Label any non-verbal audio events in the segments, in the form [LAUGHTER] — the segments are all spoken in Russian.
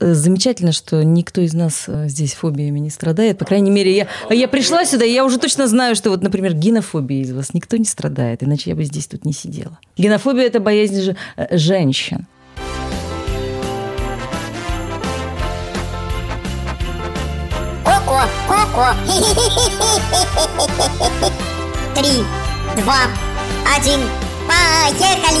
Э, Замечательно, что никто из нас э, здесь фобиями не страдает. По крайней мере, я, я пришла сюда, и я уже точно знаю, что вот, например, генофобией из вас никто не страдает, иначе я бы здесь тут не сидела. Генофобия – это боязнь же, э, женщин. Коко, Коко. Три, два, один, поехали!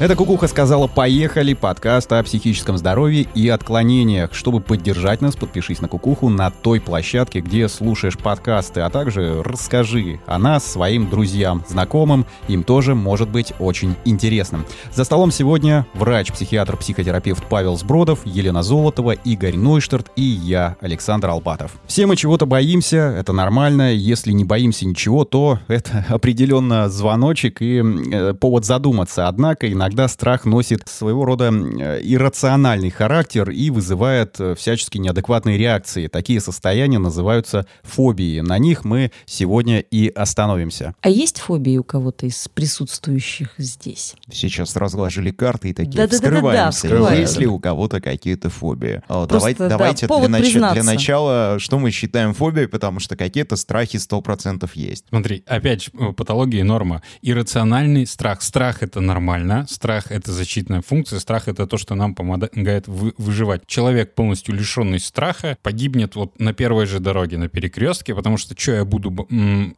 Это Кукуха сказала «Поехали» подкаст о психическом здоровье и отклонениях. Чтобы поддержать нас, подпишись на Кукуху на той площадке, где слушаешь подкасты, а также расскажи о нас своим друзьям, знакомым. Им тоже может быть очень интересным. За столом сегодня врач, психиатр, психотерапевт Павел Сбродов, Елена Золотова, Игорь Нойштарт и я, Александр Албатов. Все мы чего-то боимся, это нормально. Если не боимся ничего, то это [LAUGHS] определенно звоночек и э, повод задуматься. Однако иногда страх носит своего рода э, иррациональный характер и вызывает э, всячески неадекватные реакции. Такие состояния называются фобией. На них мы сегодня и остановимся. А есть фобии у кого-то из присутствующих здесь? Сейчас разложили карты и такие Да-да-да-да-да, вскрываемся. вскрываем. Есть ли у кого-то какие-то фобии? А, Просто, давай- да, давайте повод для, нач- для начала, что мы считаем фобией, потому что какие-то страхи 100% есть. Смотри, опять же, э, патология и норма. Иррациональный страх. Страх — это нормально, страх — это защитная функция, страх — это то, что нам помогает вы- выживать. Человек, полностью лишенный страха, погибнет вот на первой же дороге, на перекрестке, потому что что я буду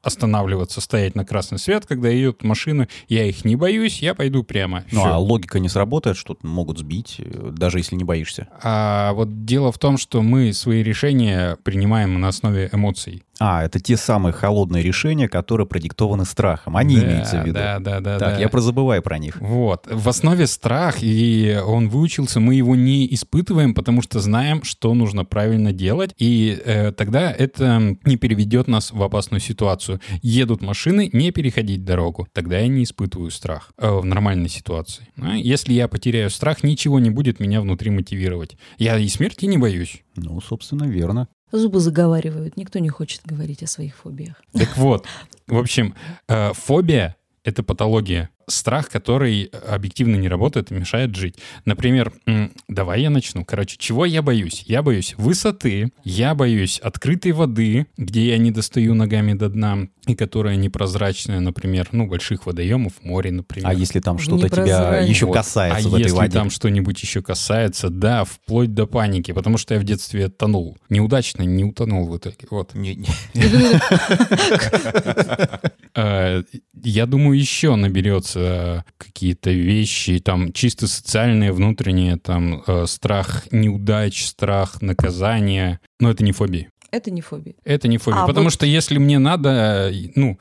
останавливаться, стоять на красный свет, когда едут машины, я их не боюсь, я пойду прямо. Ну Всё. а логика не сработает, что могут сбить, э, даже если не боишься. А вот дело в том, что мы свои решения принимаем на основе эмоций. А, это те самые холодные решения, которые продиктованы страхом. Они Да, имеются в виду. Да, да, да. так, да. я прозабываю про них. Вот. В основе страх, и он выучился, мы его не испытываем, потому что знаем, что нужно правильно делать, и э, тогда это не переведет нас в опасную ситуацию. Едут машины, не переходить дорогу. Тогда я не испытываю страх э, в нормальной ситуации. А Если я потеряю страх, ничего не будет меня внутри мотивировать. Я и смерти не боюсь. Ну, собственно, верно. Зубы заговаривают, никто не хочет говорить о своих фобиях. Так вот, в общем, э, фобия — это патология. Страх, который объективно не работает и мешает жить. Например, давай я начну. Короче, чего я боюсь? Я боюсь высоты, я боюсь открытой воды, где я не достаю ногами до дна, и которая непрозрачная, например, ну, больших водоемов, море, например. А если там что-то тебя еще Вот. касается а в этой если воде? там что-нибудь еще касается, да, вплоть до паники, потому что я в детстве тонул. Неудачно не утонул в итоге. Вот. [LAUGHS] Э, Я думаю, еще наберется какие-то вещи, там чисто социальные, внутренние, там э, страх неудач, страх наказания. Но это не фобии. Это не фобия. Это не фобия. А потому вот- что если мне надо, э, ну,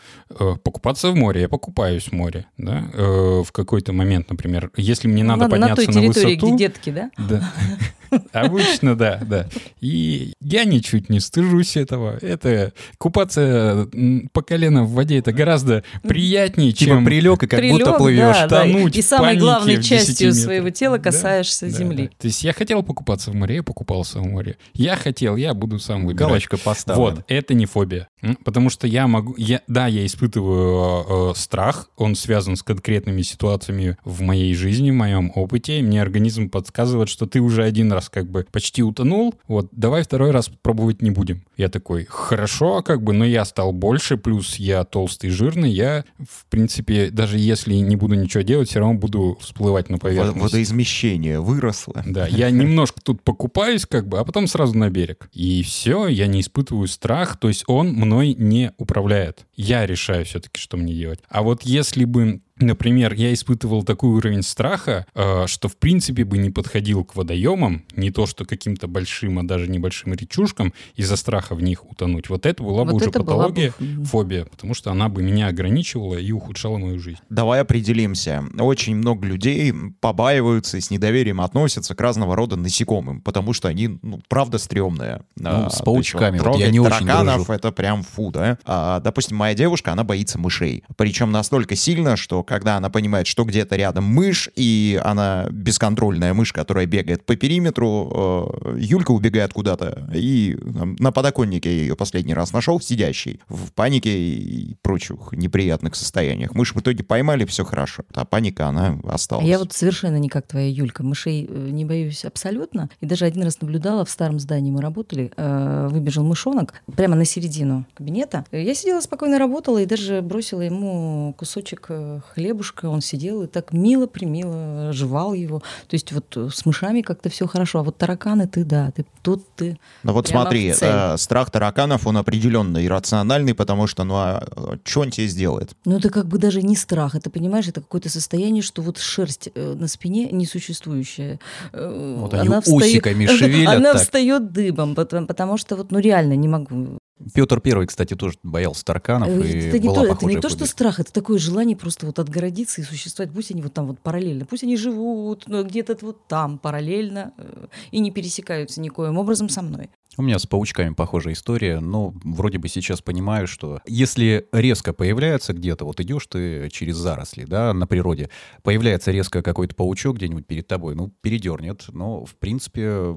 покупаться в море, я покупаюсь в море, да, в какой-то момент, например. Если мне надо на, на подняться той на, территории, высоту... где детки, да? Да. [LAUGHS] Обычно, да, да. И я ничуть не стыжусь этого. Это купаться по колено в воде это гораздо приятнее, Типа чем прилег и как Прилег, будто плывешь. да, да, тонуть и в самой главной в 10 частью своего тела Да, касаешься да, земли. да. То есть я хотел покупаться в море, я покупался в море. Я хотел, я буду сам выбирать. Галочка поставлена. Вот, это не фобия. Потому что я могу... Я, да, я испытываю э, э, страх, он связан с конкретными ситуациями в моей жизни, в моем опыте. и Мне организм подсказывает, что ты уже один раз как бы почти утонул, вот, давай второй раз пробовать не будем. Я такой, хорошо, как бы, но я стал больше, плюс я толстый, жирный, я, в принципе, даже если не буду ничего делать, все равно буду всплывать на поверхность. Водоизмещение выросло. Да, я немножко тут покупаюсь, как бы, а потом сразу на берег. И все, я не испытываю страх, то есть он мной не управляет. Я решаю все-таки, что мне делать. А вот если бы Например, я испытывал такой уровень страха, э, что в принципе бы не подходил к водоемам, не то что каким-то большим, а даже небольшим речушкам, из-за страха в них утонуть. Вот это была бы Вот уже бы патология, ф- фобия, потому что она бы меня ограничивала и ухудшала мою жизнь. Давай определимся. Очень много людей побаиваются и с недоверием относятся к разного рода насекомым, потому что они, ну, правда, стрёмные. Ну, А, с паучками есть вот я не тараканов это прям фу, да? А, допустим, моя девушка, она боится мышей. Причем настолько сильно, что когда она понимает, что где-то рядом мышь, и она бесконтрольная мышь, которая бегает по периметру, э, Юлька убегает куда-то, и там, на подоконнике я ее последний раз нашел, сидящий, в панике и прочих неприятных состояниях. Мышь в итоге поймали, все хорошо. А паника, она осталась. Я вот совершенно не как твоя Юлька. Мышей э, не боюсь абсолютно. И даже один раз наблюдала, в старом здании мы работали, э, выбежал мышонок прямо на середину кабинета. Я сидела спокойно работала и даже бросила ему кусочек э, хлебушка. Он сидел и так мило-примило жевал его. То есть вот э, с мышами как-то все хорошо. А вот тараканы ты, да, ты тут ты Ну вот смотри, э, страх тараканов, он определенно иррациональный, потому что, ну а что он тебе сделает? Ну, это как бы даже не страх, это, понимаешь, это какое-то состояние, что вот шерсть э, на спине несуществующая. э, Вот они усиками [LAUGHS] шевелят Она так. встает дыбом, потому, потому что вот, ну, реально не могу. Петр Первый, кстати, тоже боялся тараканов, Э, и это, не была то, это не то, что страх, это такое желание просто вот отгородиться и существовать. Пусть они вот там вот параллельно, пусть они живут ну, где-то вот там параллельно э, и не пересекаются никоим образом со мной. У меня с паучками похожая история, но вроде бы сейчас понимаю, что если резко появляется где-то, вот идешь ты через заросли, да, на природе, появляется резко какой-то паучок где-нибудь перед тобой, ну, передернет, но, в принципе,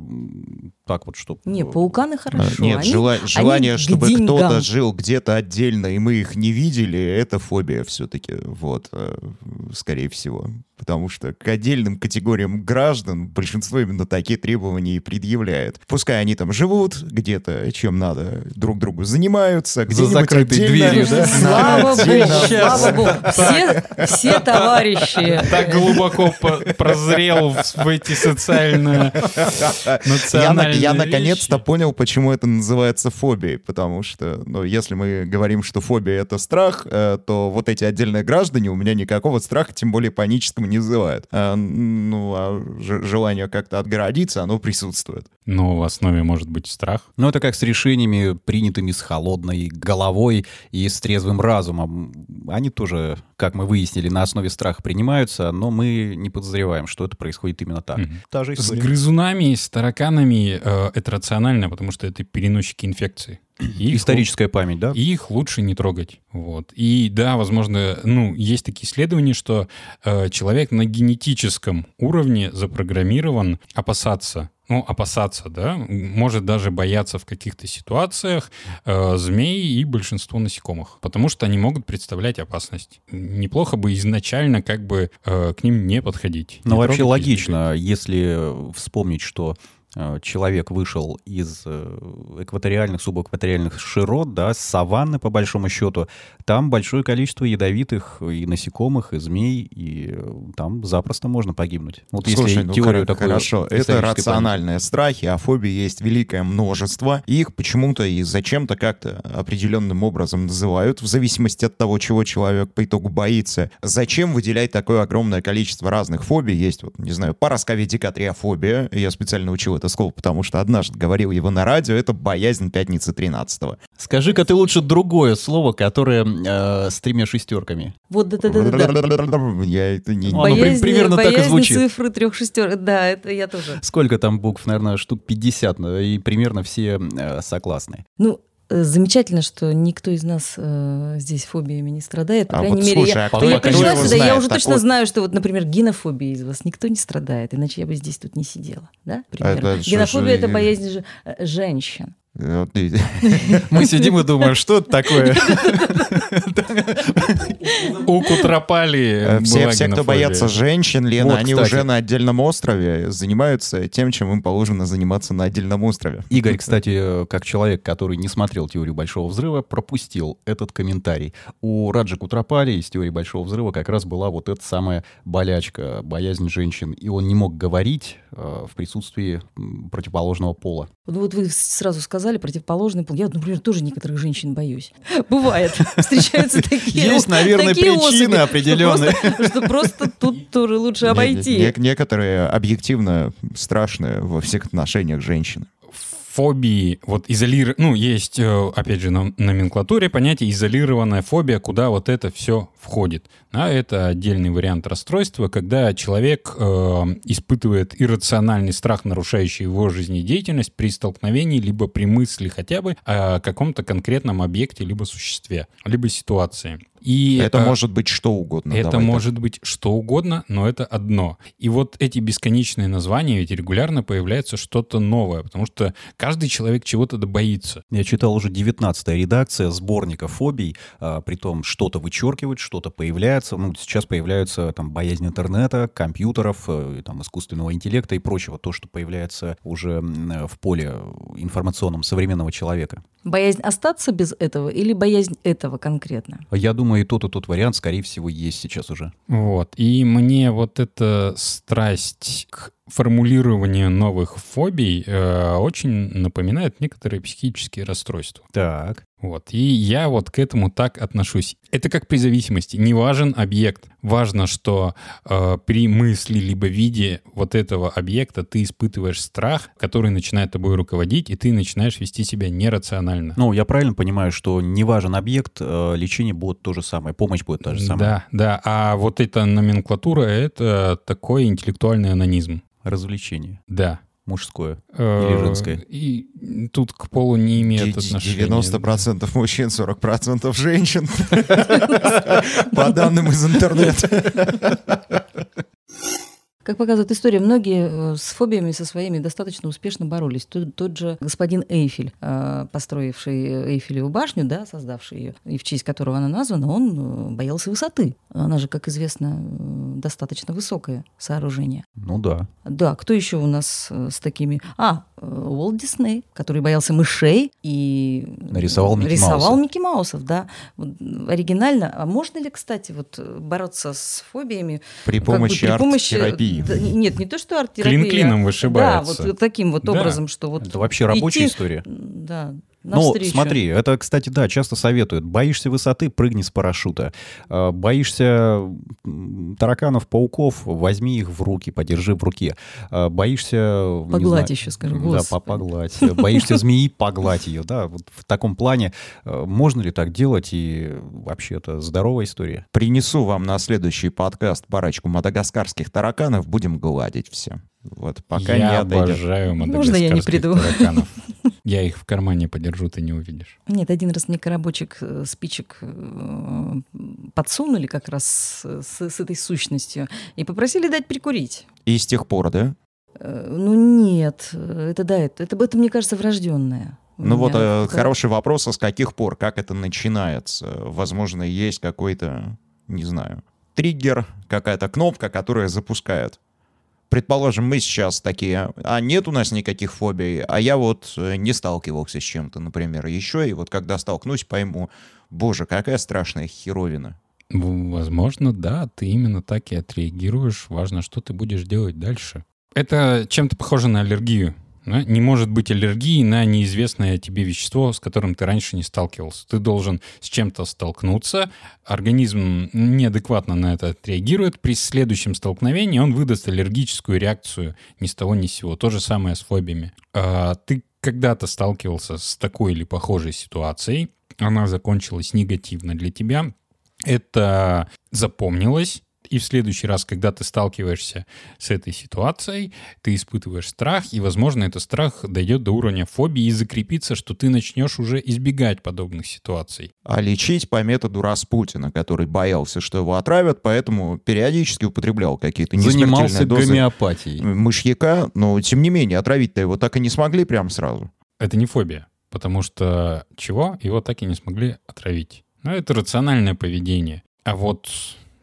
так вот, что... Не, пауканы хорошо. А, Нет, они- жела- желание, к чтобы кто-то жил где-то отдельно, и мы их не видели, это фобия все-таки, вот, э, скорее всего. Потому что к отдельным категориям граждан большинство именно такие требования и предъявляет. Пускай они там живут где-то, чем надо, друг другу занимаются, где-нибудь закрытой отдельно. дверью, да? Слава Богу, слава Богу. Все, все товарищи. Так глубоко прозрел в эти социальные Я, на- национальные я наконец-то вещи. понял, почему это называется фобией, потому что, ну, если мы говорим, что фобия — это страх, э, то вот эти отдельные граждане у меня никакого страха, тем более панического, не вызывают. А, ну, а желание как-то отгородиться, оно присутствует. Но в основе может быть страх. Ну, это как с решениями, принятыми с холодной головой и с трезвым разумом. Они тоже, как мы выяснили, на основе страха принимаются, но мы не подозреваем, что это происходит именно так. Мгм. Та же С история. грызунами, с тараканами э, это рационально, потому что это переносчики инфекции. И их Историческая память, да? Их лучше не трогать. Вот. И да, возможно, ну, есть такие исследования, что э, человек на генетическом уровне запрограммирован опасаться. Ну, опасаться, да, может даже бояться в каких-то ситуациях э, змей и большинство насекомых, потому что они могут представлять опасность. Неплохо бы изначально как бы э, к ним не подходить. Ну, вообще логично, если вспомнить, что человек вышел из э, экваториальных, субэкваториальных широт, да, с саванны, по большому счету, там большое количество ядовитых и насекомых, и змей, и э, там запросто можно погибнуть. Вот Слушай, если ну, теорию такую Хорошо, это рациональные страхи, а фобий есть великое множество. Их почему-то и зачем-то как-то определенным образом называют, в зависимости от того, чего человек по итогу боится. Зачем выделять такое огромное количество разных фобий? Есть, вот, не знаю, парасковидикатриофобия. Я специально учил это слово, потому что однажды говорил его на радио. Это боязнь пятницы 13 Скажи-ка ты лучше другое слово, которое э, с тремя шестерками. Вот да-да-да-да. [LAUGHS] Я это не... Ну, оно при- примерно так и боязнь звучит. цифры трех шестер. Да, это я тоже. Сколько там букв? Наверное, штук 50, ну, и примерно все э, согласны. Ну, замечательно, что никто из нас э, здесь фобиями не страдает. По А крайней вот мере, слушай, я, а кто- я пришла сюда, я знает уже точно такой? знаю, что вот, например, генофобия из вас никто не страдает, иначе я бы здесь тут не сидела. Да? Примерно. Это что Генофобия же- это боязнь же- э, женщин. [LAUGHS] Мы сидим и думаем, что это такое? У Кутропали Э, Все, кто боятся женщин, Лена, они уже на отдельном острове занимаются тем, чем им положено заниматься на отдельном острове. Игорь, кстати, как человек, который не смотрел «Теорию Большого Взрыва», пропустил этот комментарий. У Раджи Кутрапали из «Теории Большого Взрыва» как раз была вот эта самая болячка, боязнь женщин. И он не мог говорить э, в присутствии противоположного пола. Ну вот вы сразу сказали противоположный пол. Я, например, тоже некоторых женщин боюсь. [LAUGHS] Бывает. Встречаются такие Есть, наверное, такие причины особи, определенные. Что просто, что просто тут тоже лучше обойти. не- некоторые объективно страшные во всех отношениях женщины. Фобии, вот изолир... ну, есть, э, опять же, на номенклатуре понятие изолированная фобия, куда вот это все входит. Да, это отдельный вариант расстройства, когда человек э, испытывает иррациональный страх, нарушающий его жизнедеятельность при столкновении, либо при мысли хотя бы о каком-то конкретном объекте, либо существе, либо ситуации. И Это э, может быть что угодно. это давай так. может быть что угодно, но это одно. И вот эти бесконечные названия, ведь регулярно появляется что-то новое, потому что каждый человек чего-то боится. Я читал уже 19-я редакция сборника фобий, а, притом что-то вычеркивает, что-то появляется. Ну, сейчас появляются там боязнь интернета, компьютеров, э, там, искусственного интеллекта и прочего, то, что появляется уже в поле информационном современного человека. Боязнь остаться без этого или боязнь этого конкретно? Я думаю, и тот, и тот вариант, скорее всего, есть сейчас уже. Вот. И мне вот эта страсть к формулированию новых фобий э, очень напоминает некоторые психические расстройства. Так. Вот. И я вот к этому так отношусь. Это как при зависимости. Не важен объект. Важно, что э, при мысли либо виде вот этого объекта ты испытываешь страх, который начинает тобой руководить, и ты начинаешь вести себя нерационально. Ну, я правильно понимаю, что не важен объект, э, лечение будет то же самое, помощь будет та же самая. Да, да. А вот эта номенклатура — это такой интеллектуальный анонизм. Развлечение. Да. Мужское. Э, женское? И тут к полу не имеет отношения. 90% мужчин, 40% женщин. [LAUGHS] По данным из интернета. Как показывает история, многие э, с фобиями со своими достаточно успешно боролись. Тот, тот же господин Эйфель, э, построивший Эйфелеву башню, да, создавший ее, и в честь которого она названа, он э, боялся высоты. Она же, как известно, э, достаточно высокое сооружение. Ну да. Да, кто еще у нас э, с такими? А, э, Уолт Дисней, который боялся мышей и Нарисовал Микки рисовал Мауса. Микки Маусов, да. Оригинально. А можно ли, кстати, вот э, бороться с фобиями При как бы помощи арт-терапии. да, не- нет, не то, что арт-терапия. Клин клином вышибается. Да, вот таким вот Да. образом, что вот Это вообще рабочая идти, история. Да, Ну, навстречу. смотри, это, кстати, да, часто советуют. Боишься высоты, прыгни с парашюта. Э, Боишься тараканов, пауков, возьми их в руки, подержи в руке. Э, Боишься... не Погладь знаю, еще, скажи, Да, по- погладь. Боишься змеи, погладь ее. Да, вот в таком плане. э, Можно ли так делать? И вообще это здоровая история. Принесу вам на следующий подкаст парочку мадагаскарских тараканов, будем гладить все. Вот, пока не я отойдет. обожаю Можно я не мадагаскарских приду? тараканов. Я их в кармане подержу, ты не увидишь. Нет, один раз мне коробочек э, спичек э, подсунули как раз с, с- этой сущностью и попросили дать прикурить. И с тех пор, да? Э, Ну нет, это да, это, это, это мне кажется, врожденное. Ну вот э, хороший вопрос, а с каких пор, как это начинается? Возможно, есть какой-то, не знаю, триггер, какая-то кнопка, которая запускает. Предположим, мы сейчас такие, а нет у нас никаких фобий, а я вот э, не сталкивался с чем-то, например, еще, и вот когда столкнусь, пойму, боже, какая страшная херовина. Возможно, да, ты именно так и отреагируешь. Важно, что ты будешь делать дальше. Это чем-то похоже на аллергию. Да? Не может быть аллергии на неизвестное тебе вещество, с которым ты раньше не сталкивался. Ты должен с чем-то столкнуться, организм неадекватно на это отреагирует. При следующем столкновении он выдаст аллергическую реакцию ни с того ни с сего. То же самое с фобиями. А, Ты когда-то сталкивался с такой или похожей ситуацией, она закончилась негативно для тебя, это запомнилось, и в следующий раз, когда ты сталкиваешься с этой ситуацией, ты испытываешь страх, и, возможно, этот страх дойдет до уровня фобии и закрепится, что ты начнешь уже избегать подобных ситуаций. А лечить по методу Распутина, который боялся, что его отравят, поэтому периодически употреблял какие-то Занимался дозы гомеопатией. мышьяка, но тем не менее отравить-то его так и не смогли прям сразу. Это не фобия, потому что чего? Его так и не смогли отравить. Но это рациональное поведение. А вот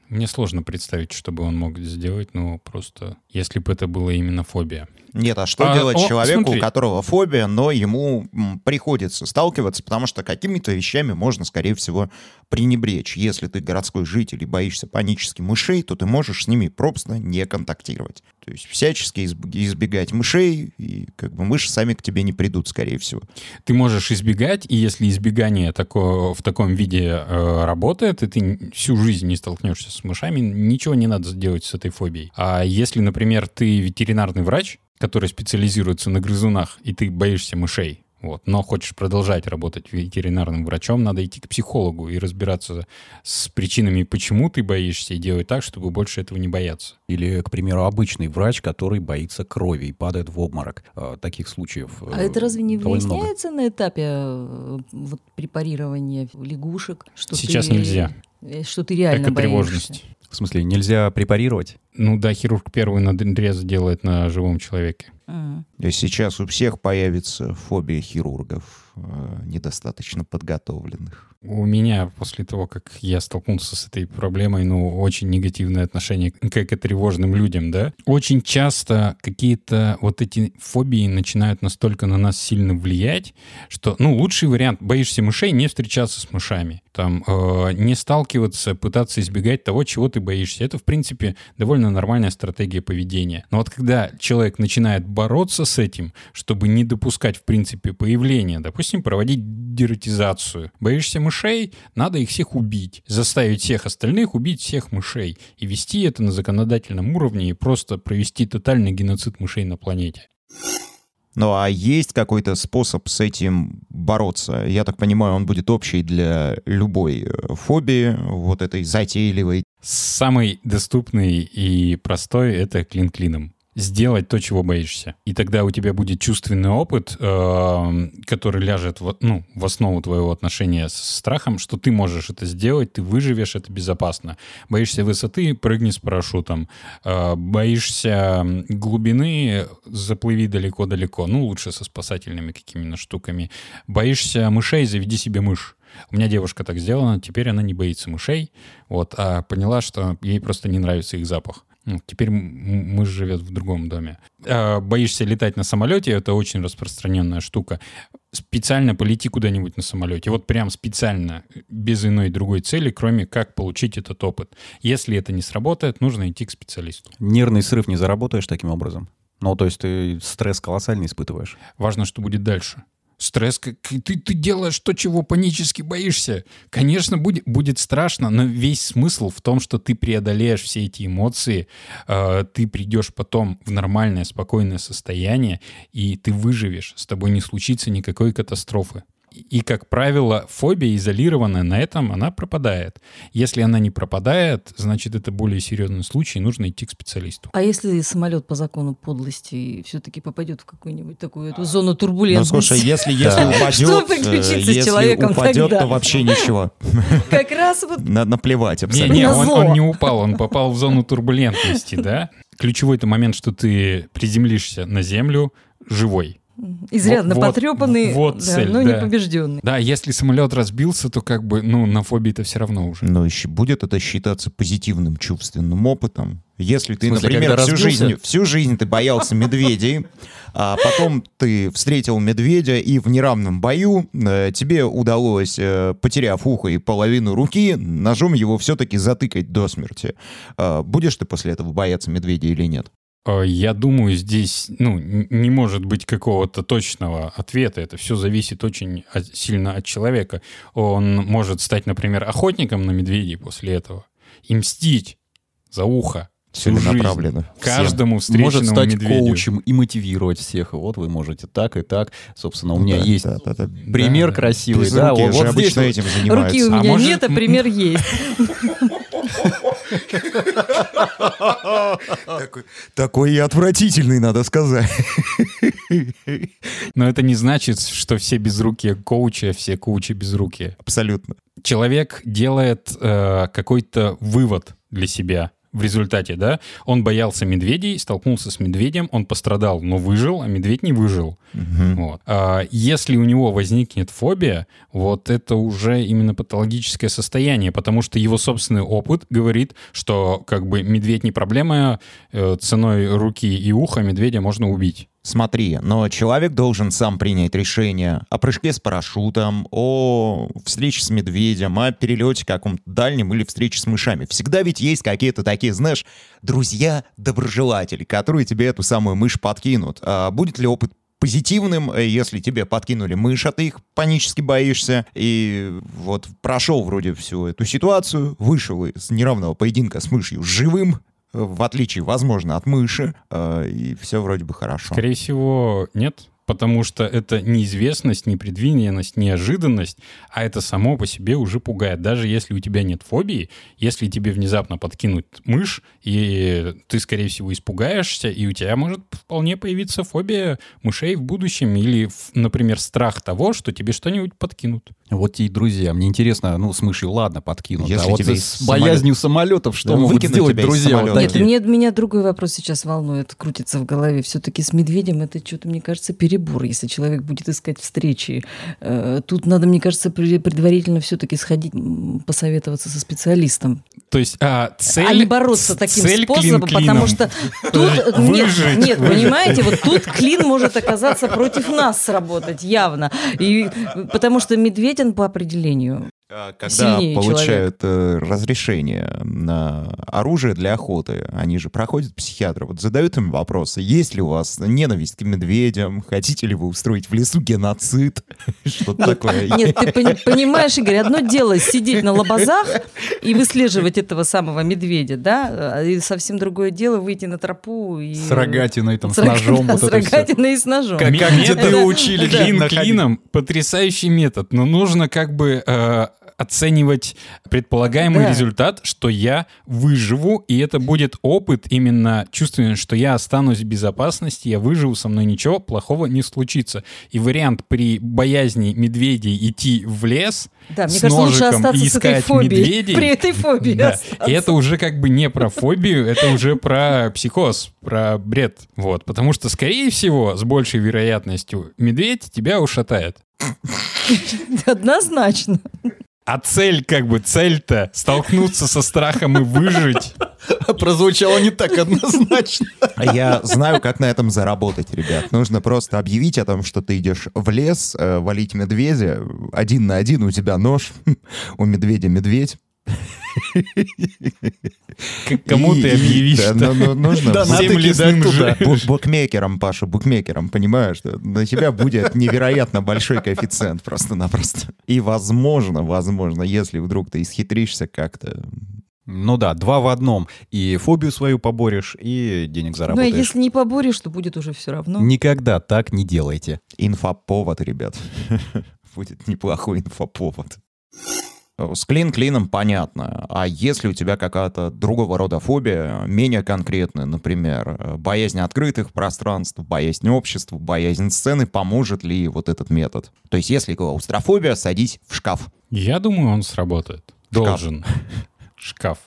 мне сложно представить, что бы он мог сделать, ну просто если бы это было именно фобия. Нет, а что А, делать о, человеку, смотри. у которого фобия, но ему приходится сталкиваться, потому что какими-то вещами можно, скорее всего, пренебречь. Если ты городской житель и боишься панически мышей, то ты можешь с ними просто не контактировать. То есть всячески изб- избегать мышей, и как бы мыши сами к тебе не придут, скорее всего. Ты можешь избегать, и если избегание тако- в таком виде э, работает, и ты всю жизнь не столкнешься с мышами, ничего не надо сделать с этой фобией. А если, например, ты ветеринарный врач, который специализируется на грызунах, и ты боишься мышей, вот, но хочешь продолжать работать ветеринарным врачом, надо идти к психологу и разбираться с причинами, почему ты боишься, и делать так, чтобы больше этого не бояться. Или, к примеру, обычный врач, который боится крови и падает в обморок. Э, Таких случаев А э, это разве не довольно много. выясняется на этапе э, вот, препарирования лягушек? Что Сейчас ты- нельзя. Что ты реально Экотревожность. боишься. В смысле, нельзя препарировать? Ну да, хирург первый надрез делает на живом человеке. И Сейчас у всех появится фобия хирургов, э, недостаточно подготовленных. У меня после того, как я столкнулся с этой проблемой, ну, очень негативное отношение к экотревожным людям, да. Очень часто какие-то вот эти фобии начинают настолько на нас сильно влиять, что, ну, лучший вариант, боишься мышей, не встречаться с мышами. Там, э, не сталкиваться, пытаться избегать того, чего ты боишься. Это, в принципе, довольно нормальная стратегия поведения. Но вот когда человек начинает бороться с этим, чтобы не допускать, в принципе, появления, допустим, проводить дератизацию. Боишься мышей? Надо их всех убить. Заставить всех остальных убить всех мышей. И вести это на законодательном уровне и просто провести тотальный геноцид мышей на планете. Ну а есть какой-то способ с этим бороться? Я так понимаю, он будет общий для любой э, фобии, вот этой затейливой. Самый доступный и простой — это клин клином. Сделать то, чего боишься. И тогда у тебя будет чувственный опыт, э, который ляжет в, ну, в основу твоего отношения с страхом, что ты можешь это сделать, ты выживешь, это безопасно. Боишься высоты, прыгни с парашютом. Э, боишься глубины, заплыви далеко-далеко. Ну, лучше со спасательными какими-то штуками. Боишься мышей, заведи себе мышь. У меня девушка так сделана, теперь она не боится мышей, вот, а поняла, что ей просто не нравится их запах. Ну, теперь м- мышь живет в другом доме. А, боишься летать на самолете, это очень распространенная штука. Специально полети куда-нибудь на самолете. Вот прям специально, без иной другой цели, кроме как получить этот опыт. Если это не сработает, нужно идти к специалисту. Нервный срыв не заработаешь таким образом? Ну, то есть ты стресс колоссальный испытываешь. Важно, что будет дальше. Стресс, как ты, ты делаешь то, чего панически боишься. Конечно, будет, будет страшно, но весь смысл в том, что ты преодолеешь все эти эмоции, э, ты придешь потом в нормальное, спокойное состояние, и ты выживешь. С тобой не случится никакой катастрофы. И, как правило, фобия изолированная на этом, она пропадает. Если она не пропадает, значит, это более серьезный случай, нужно идти к специалисту. А если самолет по закону подлости все-таки попадет в какую-нибудь такую эту зону Ну, турбулентности? слушай, если, если Да. упадет, Что э, если человеком упадет, тогда? то вообще ничего. [LAUGHS] Как раз вот На- Наплевать Не, абсолютно. не, он, Назло. он не упал, он попал в зону турбулентности, да? Ключевой это момент, что ты приземлишься на землю живой. Изрядно Вот- потрепанный, вот да, цель, но не да. побежденный. Да, если самолет разбился, то как бы, ну, на фобии-то все равно уже. Но еще будет это считаться позитивным чувственным опытом. Если ты, смысле, например, всю разбился? жизнь, всю жизнь ты боялся медведей, а потом ты встретил медведя, и в неравном бою э, тебе удалось, э, потеряв ухо и половину руки, ножом его все-таки затыкать до смерти. А будешь ты после этого бояться медведя или нет? Э, Я думаю, здесь ну, не может быть какого-то точного ответа. Это все зависит очень от- сильно от человека. Он может стать, например, охотником на медведей после этого и мстить за ухо. всю жизнь. Целенаправленно. Каждому встреченному Может стать медведю. коучем и мотивировать всех. Вот вы можете так и так. Собственно, у меня Да, есть да, да, да. пример Да. красивый. Да, вот, же вот здесь обычно вот. этим занимаются. Руки у А меня может- нет, а пример есть. [LAUGHS] Такой, и отвратительный, надо сказать. Но это не значит, что все безрукие коучи, а все коучи безрукие. Абсолютно. человек делает э, какой-то вывод для себя в результате, да? Он боялся медведей, столкнулся с медведем, он пострадал, но выжил, а медведь не выжил. Вот. А если у него возникнет фобия, вот это уже именно патологическое состояние, потому что его собственный опыт говорит, что как бы медведь не проблема, э, ценой руки и уха медведя можно убить. Смотри, но человек должен сам принять решение о прыжке с парашютом, о встрече с медведем, о перелете каком-то дальнем или встрече с мышами. Всегда ведь есть какие-то такие, знаешь, друзья-доброжелатели, которые тебе эту самую мышь подкинут. А будет ли опыт позитивным, э, если тебе подкинули мышь, а ты их панически боишься, и вот прошел вроде всю эту ситуацию, вышел из неравного поединка с мышью живым, в отличие, возможно, от мыши, э, и все вроде бы хорошо. Скорее всего, нет. Потому что это неизвестность, непредвиденность, неожиданность, а это само по себе уже пугает. Даже если у тебя нет фобии, если тебе внезапно подкинуть мышь, и ты, скорее всего, испугаешься, и у тебя может вполне появиться фобия мышей в будущем или, например, страх того, что тебе что-нибудь подкинут. Вот те и друзья. Мне интересно, ну, с мышью, ладно, подкинут. Если а вот с из самолета- боязнью самолетов что Да, могут выкинуть сделать друзья вот. Нет, такие? мне, меня другой вопрос сейчас волнует, крутится в голове. Все-таки с медведем это что-то, мне кажется, перебор. Если человек будет искать встречи, Э, тут надо, мне кажется, предварительно все-таки сходить, посоветоваться со специалистом. То есть а, цель... а не бороться таким цель способом, клин потому что тут [LAUGHS] нет, Выжить, нет, выжить. понимаете, вот тут [LAUGHS] клин может оказаться против нас сработать явно, и потому что медведь он по определению. А Когда Сильнее получают э, разрешение на оружие для охоты, они же проходят к психиатру, вот задают им вопросы, есть ли у вас ненависть к медведям, хотите ли вы устроить в лесу геноцид, [LAUGHS] что-то такое. Нет, ты пони- понимаешь, Игорь, одно дело сидеть на лобазах и выслеживать этого самого медведя, да, а и совсем другое дело выйти на тропу и... С рогатиной, там, с, ножом. с рогатиной и с ножом. Как- деды учили клин клином? Потрясающий метод, но нужно как бы э, оценивать предполагаемый Да. результат, что я выживу, и это будет опыт именно чувствования, что я останусь в безопасности, я выживу, со мной ничего плохого не случится. И вариант при боязни медведей идти в лес Да, мне с кажется, лучше ножиком остаться и с этой искать фобией. медведей. При этой фобии Да. остаться. И это уже как бы не про фобию, это уже про психоз, про бред. Вот. Потому что, скорее всего, с большей вероятностью медведь тебя ушатает. [LAUGHS] Однозначно. А цель, как бы, цель-то столкнуться со страхом и выжить. [LAUGHS] Прозвучало не так однозначно. А Я знаю, как на этом заработать, ребят. Нужно просто объявить о том, что ты идешь в лес, э, валить медведя, один на один у тебя нож, [LAUGHS] у медведя медведь. Кому ты объявишь? да, ну, ну, нужно всем лесным кидать туда. же- Бу- букмекером, Паша, букмекером, понимаешь, что на тебя будет невероятно большой коэффициент просто-напросто. И возможно, возможно, если вдруг ты исхитришься как-то, Ну да, два в одном. И фобию свою поборешь, и денег Ну, а заработаешь. если не поборешь, то будет уже все равно. Никогда так не делайте. инфоповод, ребят. [LAUGHS] Будет неплохой инфоповод. С клин клином понятно. А если у тебя какая-то другого рода фобия, менее конкретная, например, э, боязнь открытых пространств, боязнь общества, боязнь сцены, поможет ли вот этот метод? То есть, если клаустрофобия, садись в шкаф. Я думаю, он сработает. Должен. [LAUGHS] Шкаф.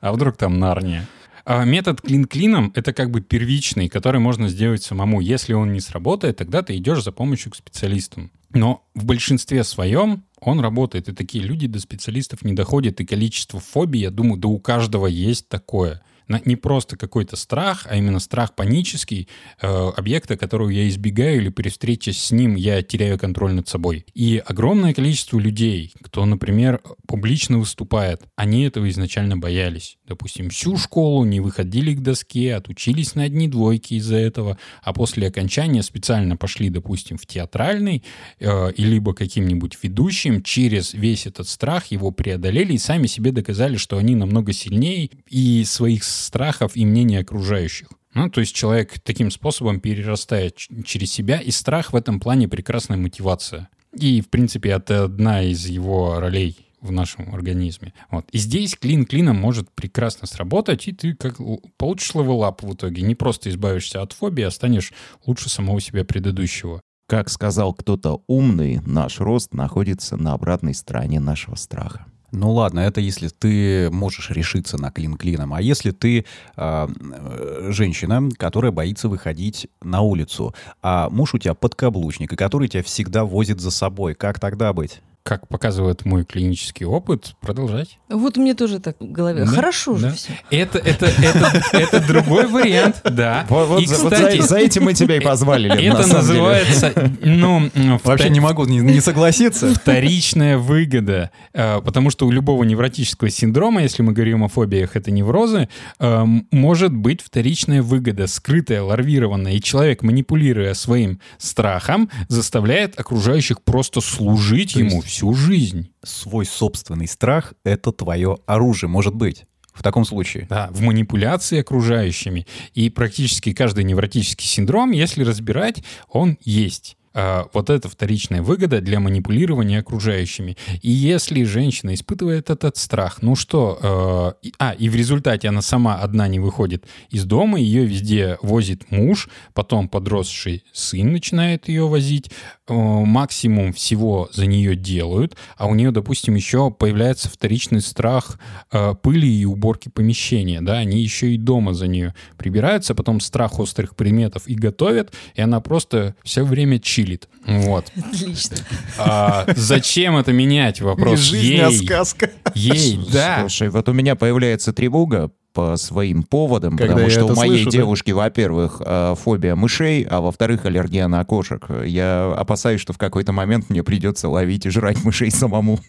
А вдруг там Нарния? А метод клин-клином — это как бы первичный, который можно сделать самому. Если он не сработает, тогда ты идешь за помощью к специалистам. Но в большинстве своем он работает, и такие люди до специалистов не доходят, и количество фобий, я думаю, да у каждого есть такое. Не просто какой-то страх, а именно страх панический э, объекта, которого я избегаю, или при встрече с ним я теряю контроль над собой. И огромное количество людей, кто, например, публично выступает, они этого изначально боялись. Допустим, всю школу не выходили к доске, отучились на одни двойки из-за этого, а после окончания специально пошли, допустим, в театральный, э, и либо каким-нибудь ведущим, через весь этот страх его преодолели и сами себе доказали, что они намного сильнее и своих страхов и мнений окружающих. Ну, то есть человек таким способом перерастает через себя, и страх в этом плане прекрасная мотивация. И, в принципе, это одна из его ролей в нашем организме. Вот. И здесь клин клином может прекрасно сработать, и ты как получишь level up в итоге. Не просто избавишься от фобии, а станешь лучше самого себя предыдущего. Как сказал кто-то умный, наш рост находится на обратной стороне нашего страха. Ну ладно, это если ты можешь решиться на клин клином. А если ты а, э, женщина, которая боится выходить на улицу, а муж у тебя подкаблучник, и который тебя всегда возит за собой, как тогда быть? Как показывает мой клинический опыт, продолжать. Вот мне тоже так в голове. Да, Хорошо же да. все. Это, это, это, это другой вариант, да. Вот, вот И, за, вот кстати, за- за этим мы тебя и позвали, Лен, на это деле. называется, ну, Вообще втор- не могу не, не согласиться. вторичная выгода, Э, потому что у любого невротического синдрома, если мы говорим о фобиях, это неврозы, э, может быть вторичная выгода, скрытая, ларвированная, и человек, манипулируя своим страхом, заставляет окружающих просто служить ему всю жизнь. Свой собственный страх — это твое оружие, может быть. в таком случае. Да, в манипуляции окружающими. И практически каждый невротический синдром, если разбирать, он есть. А, вот это вторичная выгода для манипулирования окружающими. И если женщина испытывает этот страх, ну что, э, а, и в результате она сама одна не выходит из дома, ее везде возит муж, потом подросший сын начинает ее возить, э, максимум всего за нее делают, а у нее, допустим, еще появляется вторичный страх э, пыли и уборки помещения, да, они еще и дома за нее прибираются, потом страх острых предметов и готовят, и она просто все время чилит. Вот. Отлично. А, зачем это менять? Вопрос Не жизнь, ей. а сказка. Ей, да. Слушай, вот у меня появляется тревога по своим поводам, Когда потому что у моей слышу, да? девушки, во-первых, э, фобия мышей, а во-вторых, аллергия на кошек. Я опасаюсь, что в какой-то момент мне придется ловить и жрать мышей самому.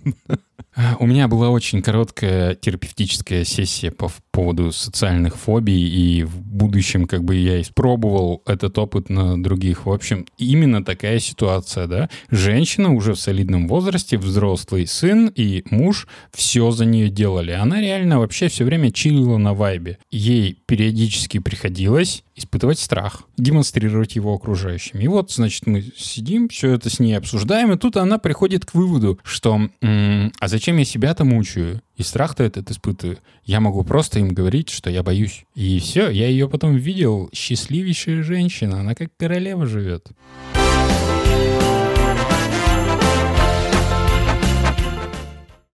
У меня была очень короткая терапевтическая сессия по поводу социальных фобий, и в будущем как бы я испробовал этот опыт на других. В общем, именно такая ситуация, да. Женщина уже в солидном возрасте, взрослый сын и муж все за нее делали. Она реально вообще все время чилила на вайбе. Ей периодически приходилось испытывать страх, демонстрировать его окружающим. И вот, значит, мы сидим, все это с ней обсуждаем, и тут она приходит к выводу, что м, а зачем я себя-то мучаю? И страх-то этот испытываю. Я могу просто им говорить, что я боюсь. И все, я ее потом видел, счастливейшая женщина, она как королева живет.